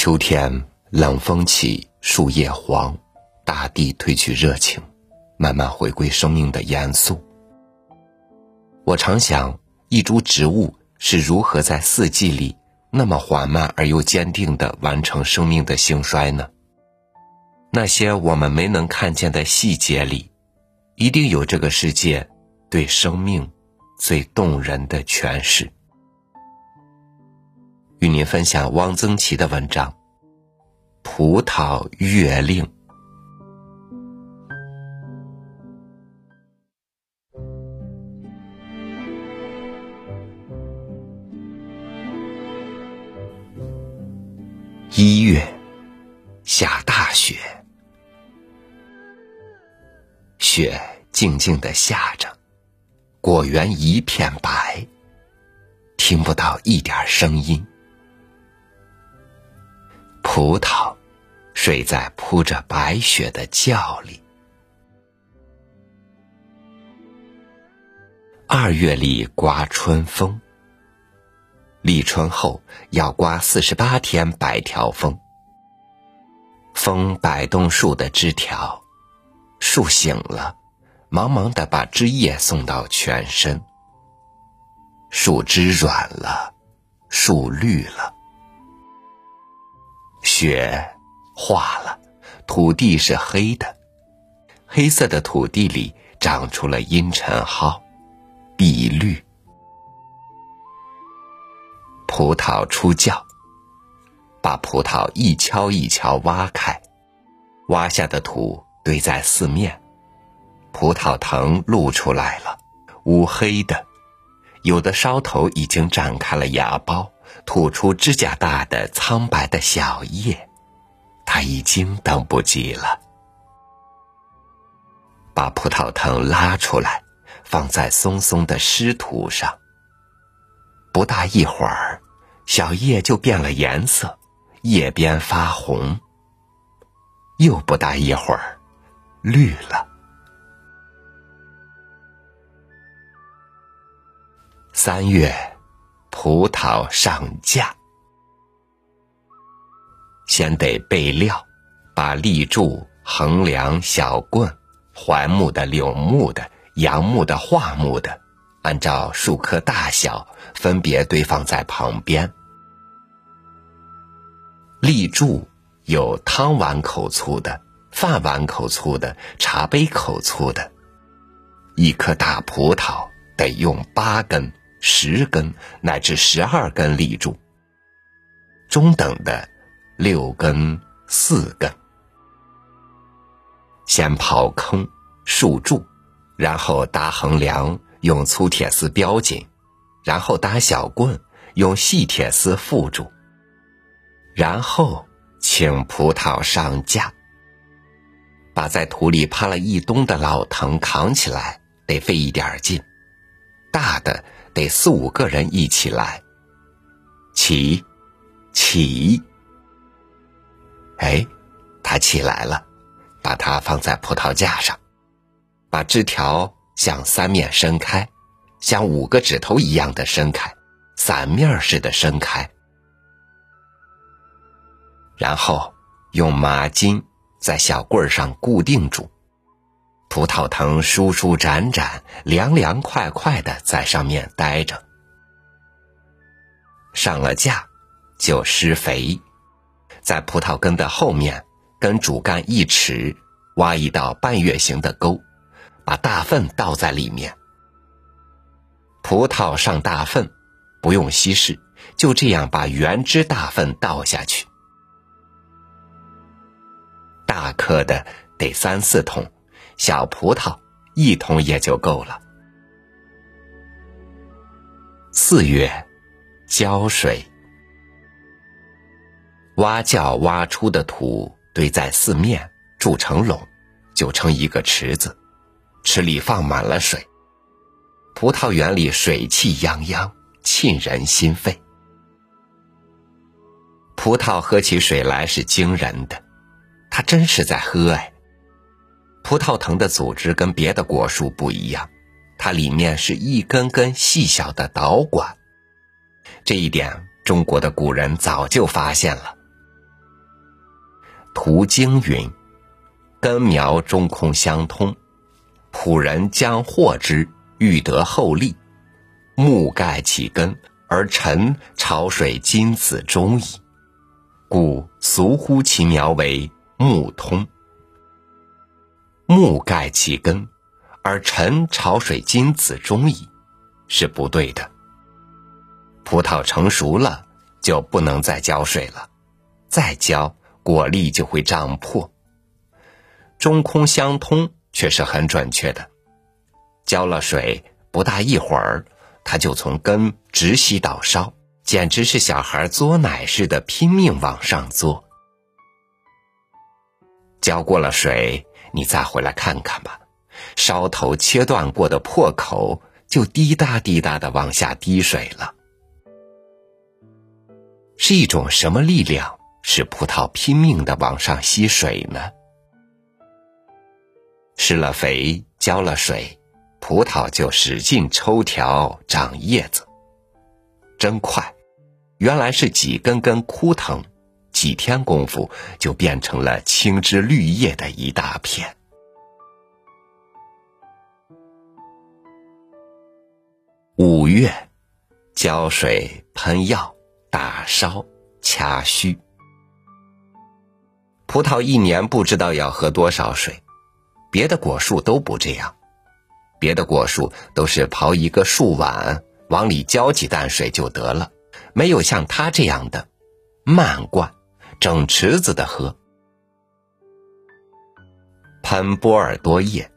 秋天冷风起，树叶黄，大地褪去热情，慢慢回归生命的严肃。我常想，一株植物是如何在四季里那么缓慢而又坚定地完成生命的兴衰呢？那些我们没能看见的细节里，一定有这个世界对生命最动人的诠释。与您分享汪曾祺的文章《葡萄月令》。一月，下大雪，雪静静的下着，果园一片白，听不到一点声音。葡萄睡在铺着白雪的窖里。二月里刮春风，立春后要刮四十八天白条风。风摆动树的枝条，树醒了，忙忙的把枝叶送到全身。树枝软了，树绿了。雪化了，土地是黑的，黑色的土地里长出了阴沉蒿、碧绿。葡萄出窖，把葡萄一锹一锹挖开，挖下的土堆在四面，葡萄藤露出来了，乌黑的，有的梢头已经展开了芽苞。吐出指甲大的苍白的小叶，他已经等不及了。把葡萄藤拉出来，放在松松的湿土上。不大一会儿，小叶就变了颜色，叶边发红。又不大一会儿，绿了。三月。葡萄上架，先得备料，把立柱、横梁、小棍、槐木的、柳木的、杨木的、桦木的，按照树棵大小分别堆放在旁边。立柱有汤碗口粗的、饭碗口粗的、茶杯口粗的，一颗大葡萄得用八根。十根乃至十二根立柱，中等的六根、四根。先刨坑、竖柱，然后搭横梁，用粗铁丝标紧，然后搭小棍，用细铁丝缚住，然后请葡萄上架。把在土里趴了一冬的老藤扛起来，得费一点劲，大的。得四五个人一起来，起，起。哎，他起来了，把它放在葡萄架上，把枝条向三面伸开，像五个指头一样的伸开，伞面似的伸开，然后用麻筋在小棍上固定住。葡萄藤舒舒展展、凉凉快快的在上面待着。上了架，就施肥，在葡萄根的后面，跟主干一尺，挖一道半月形的沟，把大粪倒在里面。葡萄上大粪，不用稀释，就这样把原汁大粪倒下去。大颗的得三四桶。小葡萄一桶也就够了。四月，浇水。挖窖挖出的土堆在四面，筑成垄，就成一个池子。池里放满了水。葡萄园里水气泱泱，沁人心肺。葡萄喝起水来是惊人的，它真是在喝哎。葡萄藤的组织跟别的果树不一样，它里面是一根根细小的导管。这一点，中国的古人早就发现了。图经云：“根苗中空相通，仆人将获之，欲得厚利。木盖其根，而臣潮水金子中矣。故俗呼其苗为木通。木盖其根，而臣潮水金子中矣，是不对的。葡萄成熟了，就不能再浇水了，再浇。”果粒就会胀破，中空相通却是很准确的。浇了水，不大一会儿，它就从根直吸到梢，简直是小孩嘬奶似的，拼命往上嘬。浇过了水，你再回来看看吧，梢头切断过的破口就滴答滴答的往下滴水了，是一种什么力量？使葡萄拼命的往上吸水呢？施了肥，浇了水，葡萄就使劲抽条长叶子，真快！原来是几根根枯藤，几天功夫就变成了青枝绿叶的一大片。五月，浇水、喷药、打梢、掐须。葡萄一年不知道要喝多少水，别的果树都不这样，别的果树都是刨一个树碗，往里浇几担水就得了，没有像它这样的慢灌，整池子的喝。喷波尔多叶，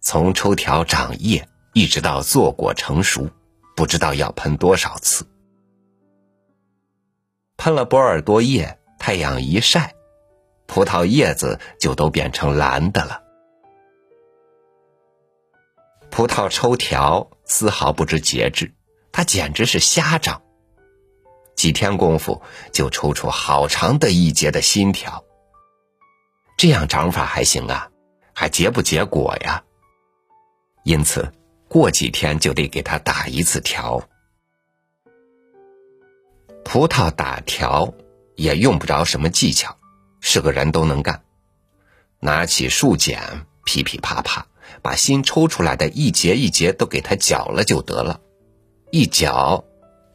从抽条长叶一直到坐果成熟，不知道要喷多少次。喷了波尔多叶，太阳一晒。葡萄叶子就都变成蓝的了。葡萄抽条丝毫不知节制，它简直是瞎长。几天功夫就抽出好长的一节的新条。这样长法还行啊，还结不结果呀？因此，过几天就得给它打一次条。葡萄打条也用不着什么技巧。是个人都能干，拿起树剪，噼噼啪啪，把新抽出来的一节一节都给它绞了就得了。一绞，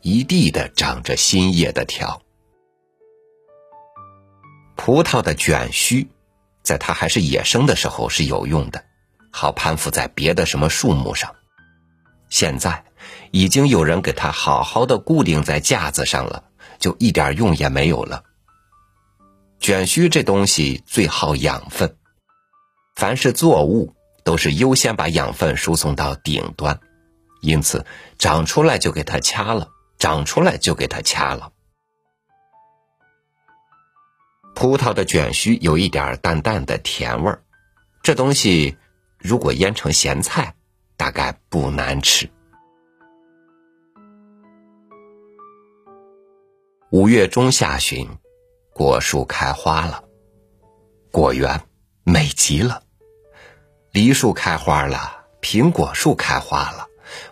一地的长着新叶的条。葡萄的卷须，在它还是野生的时候是有用的，好攀附在别的什么树木上。现在，已经有人给它好好的固定在架子上了，就一点用也没有了。卷须这东西最好养分，凡是作物都是优先把养分输送到顶端，因此长出来就给它掐了，长出来就给它掐了。葡萄的卷须有一点淡淡的甜味儿，这东西如果腌成咸菜，大概不难吃。五月中下旬。果树开花了，果园美极了。梨树开花了，苹果树开花了，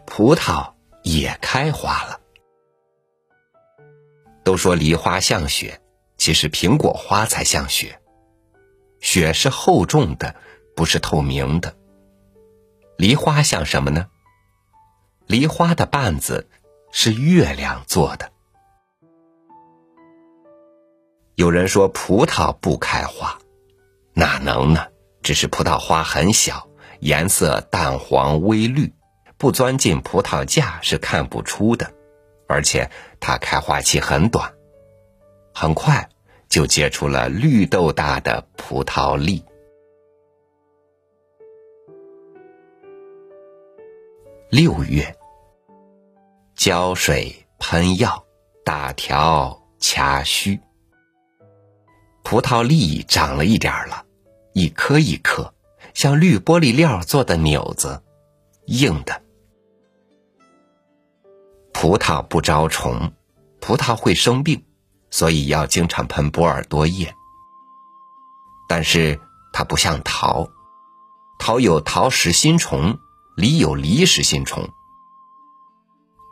葡萄也开花了。都说梨花像雪，其实苹果花才像雪。雪是厚重的，不是透明的。梨花像什么呢？梨花的瓣子是月亮做的。有人说葡萄不开花，哪能呢？只是葡萄花很小，颜色淡黄微绿，不钻进葡萄架是看不出的。而且它开花期很短，很快就结出了绿豆大的葡萄粒。六月，浇水、喷药、打条、掐须。葡萄粒长了一点儿了，一颗一颗，像绿玻璃料做的纽子，硬的。葡萄不招虫，葡萄会生病，所以要经常喷波尔多液。但是它不像桃，桃有桃实心虫，梨有梨实心虫。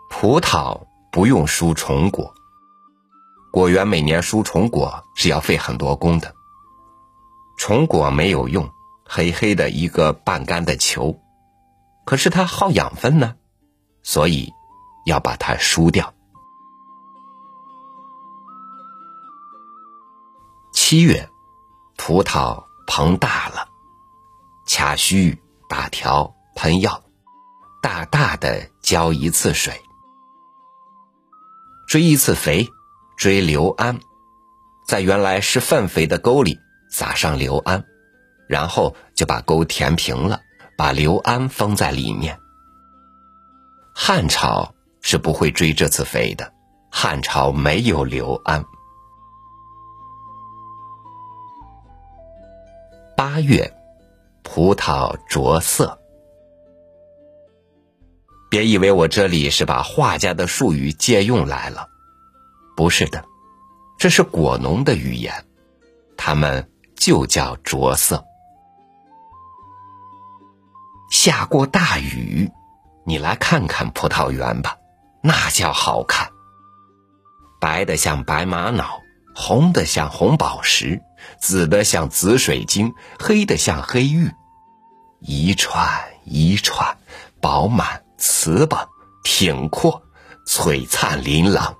葡萄不用输虫果。果园每年输虫果是要费很多工的，虫果没有用，黑黑的一个半干的球，可是它耗养分呢，所以要把它输掉。七月，葡萄膨大了，掐须、打条、喷药，大大的浇一次水，追一次肥，追硫胺，在原来是粪肥的沟里撒上硫胺，然后就把沟填平了，把硫胺封在里面。汉朝是不会追这次肥的，汉朝没有刘安。八月，葡萄着色。别以为我这里是把画家的术语借用来了，不是的，这是果农的语言，他们就叫着色。下过大雨，你来看看葡萄园吧，那叫好看，白的像白玛瑙，红的像红宝石。紫的像紫水晶，黑的像黑玉，一串一串，饱满、瓷棒、挺阔、璀璨琳琅。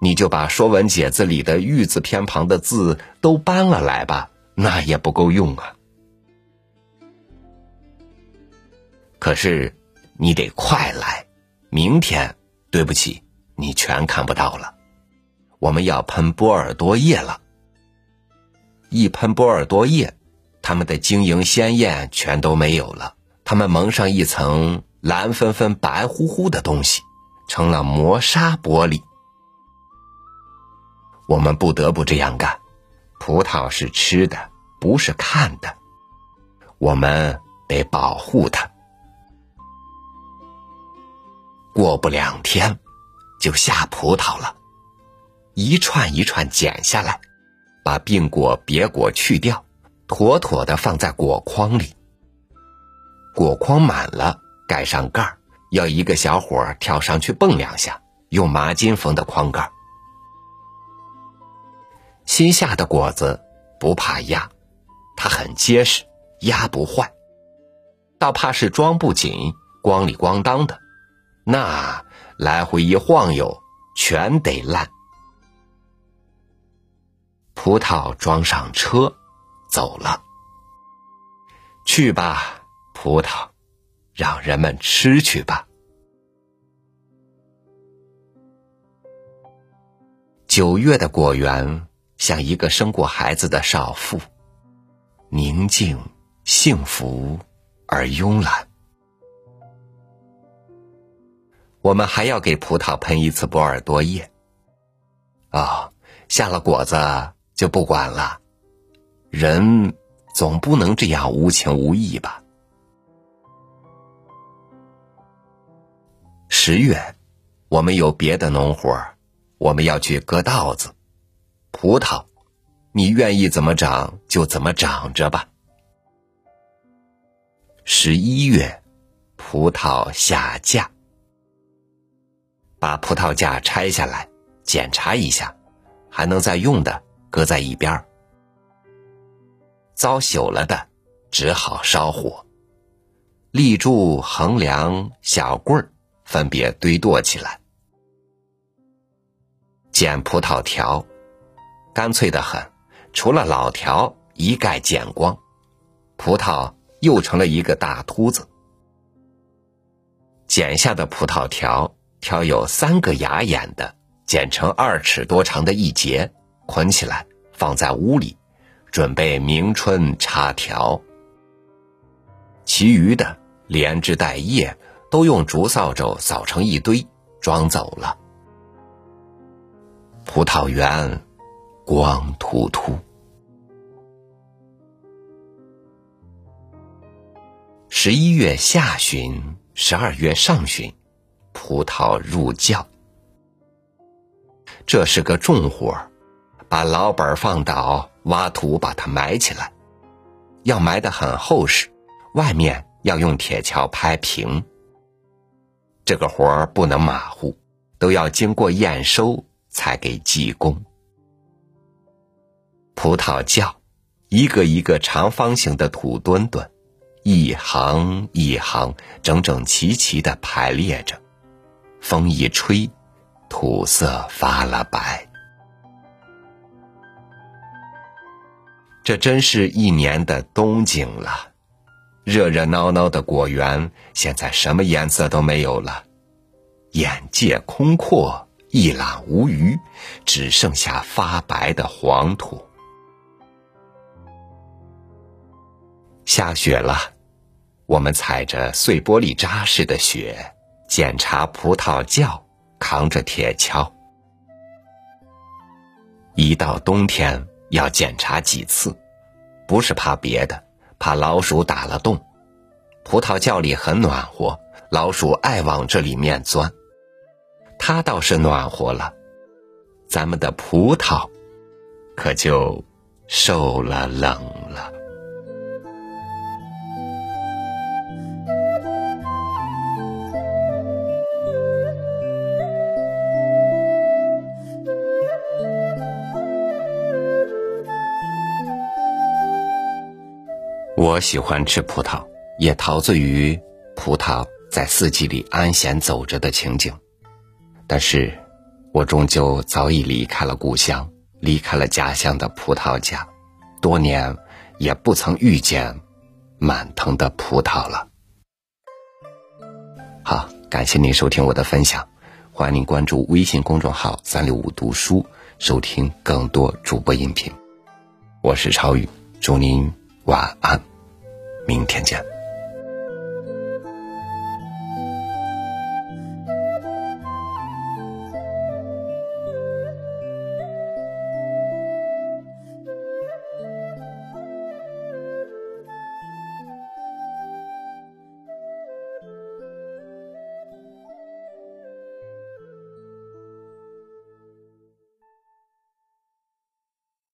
你就把《说文解字》里的“玉”字偏旁的字都搬了来吧，那也不够用啊。可是你得快来，明天，对不起，你全看不到了。我们要喷波尔多液了。一喷波尔多液，它们的晶莹鲜艳全都没有了，它们蒙上一层蓝纷纷、白乎乎的东西，成了磨砂玻璃。我们不得不这样干。葡萄是吃的，不是看的，我们得保护它。过不两天，就下葡萄了，一串一串剪下来。把病果、别果去掉，妥妥的放在果筐里。果筐满了，盖上盖儿，要一个小伙跳上去蹦两下，用麻筋缝的筐盖。新下的果子不怕压，它很结实，压不坏。倒怕是装不紧，咣里咣当的，那来回一晃悠，全得烂。葡萄装上车，走了。去吧，葡萄，让人们吃去吧。九月的果园像一个生过孩子的少妇，宁静、幸福而慵懒。我们还要给葡萄喷一次波尔多液。啊，下了果子。就不管了，人总不能这样无情无义吧？十月，我们有别的农活我们要去割稻子。葡萄，你愿意怎么长就怎么长着吧。十一月，葡萄下架，把葡萄架拆下来检查一下，还能再用的。搁在一边儿，糟朽了的只好烧火。立柱、横梁、小棍儿分别堆垛起来。剪葡萄条，干脆的很，除了老条一概剪光，葡萄又成了一个大秃子。剪下的葡萄条，挑有三个牙眼的，剪成二尺多长的一节。捆起来，放在屋里，准备明春插条。其余的连枝带叶都用竹扫帚扫成一堆，装走了。葡萄园光秃秃。十一月下旬，十二月上旬，葡萄入窖。这是个重活。把老本放倒，挖土把它埋起来，要埋得很厚实，外面要用铁锹拍平。这个活不能马虎，都要经过验收才给济公。葡萄窖一个一个长方形的土墩墩，一行一行整整齐齐的排列着。风一吹，土色发了白。这真是一年的冬景了。热热闹闹的果园，现在什么颜色都没有了，眼界空阔，一览无余，只剩下发白的黄土。下雪了，我们踩着碎玻璃渣似的雪，检查葡萄窖，扛着铁锹。一到冬天，要检查几次，不是怕别的。怕老鼠打了洞，葡萄窖里很暖和，老鼠爱往这里面钻。它倒是暖和了，咱们的葡萄可就受了冷了。我喜欢吃葡萄，也陶醉于葡萄在四季里安闲走着的情景。但是，我终究早已离开了故乡，离开了家乡的葡萄架，多年也不曾遇见满藤的葡萄了。好，感谢您收听我的分享，欢迎您关注微信公众号“三六五读书”，收听更多主播音频。我是超宇，祝您晚安。明天见。